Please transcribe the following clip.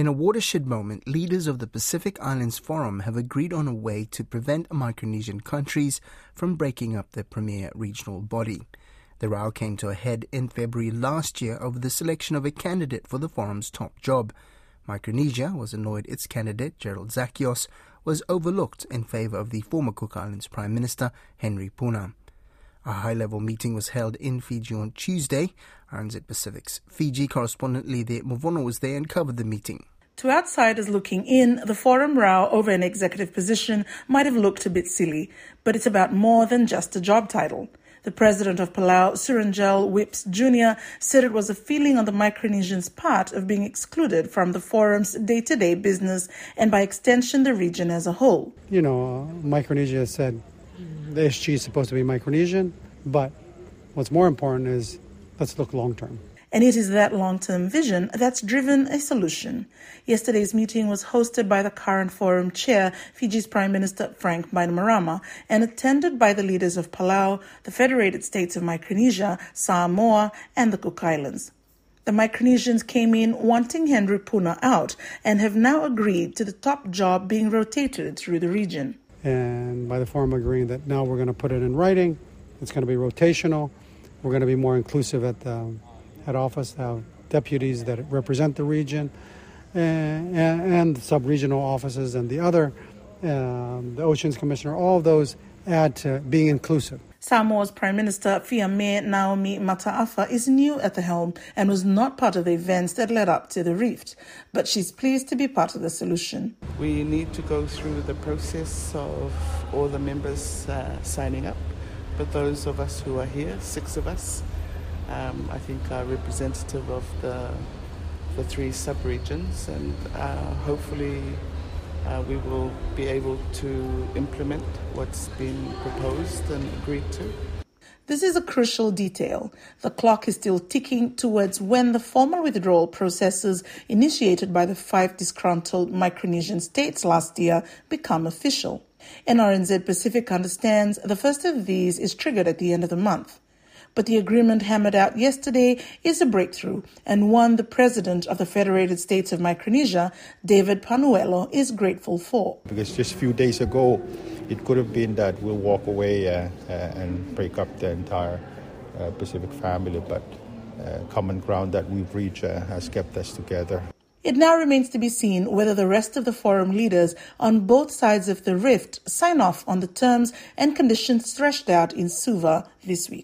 In a watershed moment, leaders of the Pacific Islands Forum have agreed on a way to prevent Micronesian countries from breaking up their premier regional body. The row came to a head in February last year over the selection of a candidate for the forum's top job. Micronesia was annoyed its candidate, Gerald Zackios, was overlooked in favor of the former Cook Islands Prime Minister, Henry Puna. A high level meeting was held in Fiji on Tuesday. RNZ Pacific's Fiji correspondent Lice Movono was there and covered the meeting. To outsiders looking in, the forum row over an executive position might have looked a bit silly, but it's about more than just a job title. The president of Palau, Surangel Whipps Jr., said it was a feeling on the Micronesians' part of being excluded from the forum's day to day business and by extension the region as a whole. You know, uh, Micronesia said the SG is supposed to be Micronesian, but what's more important is let's look long term. And it is that long term vision that's driven a solution. Yesterday's meeting was hosted by the current forum chair, Fiji's Prime Minister Frank Bainimarama, and attended by the leaders of Palau, the Federated States of Micronesia, Samoa, and the Cook Islands. The Micronesians came in wanting Henry Puna out and have now agreed to the top job being rotated through the region and by the forum agreeing that now we're going to put it in writing. It's going to be rotational. We're going to be more inclusive at the head office, have deputies that represent the region, and, and sub-regional offices and the other, um, the Oceans Commissioner, all of those add to being inclusive. Samoa's Prime Minister Fiame Naomi Mataafa is new at the helm and was not part of the events that led up to the rift, but she's pleased to be part of the solution. We need to go through the process of all the members uh, signing up, but those of us who are here, six of us, um, I think are representative of the the three sub-regions, and uh, hopefully uh, we will be able to implement what's been proposed and agreed to. This is a crucial detail. The clock is still ticking towards when the formal withdrawal processes initiated by the five disgruntled Micronesian states last year become official. NRNZ Pacific understands the first of these is triggered at the end of the month. But the agreement hammered out yesterday is a breakthrough and one the president of the Federated States of Micronesia, David Panuelo, is grateful for. Because just a few days ago, it could have been that we'll walk away uh, uh, and break up the entire uh, Pacific family, but uh, common ground that we've reached uh, has kept us together. It now remains to be seen whether the rest of the forum leaders on both sides of the rift sign off on the terms and conditions threshed out in Suva this week.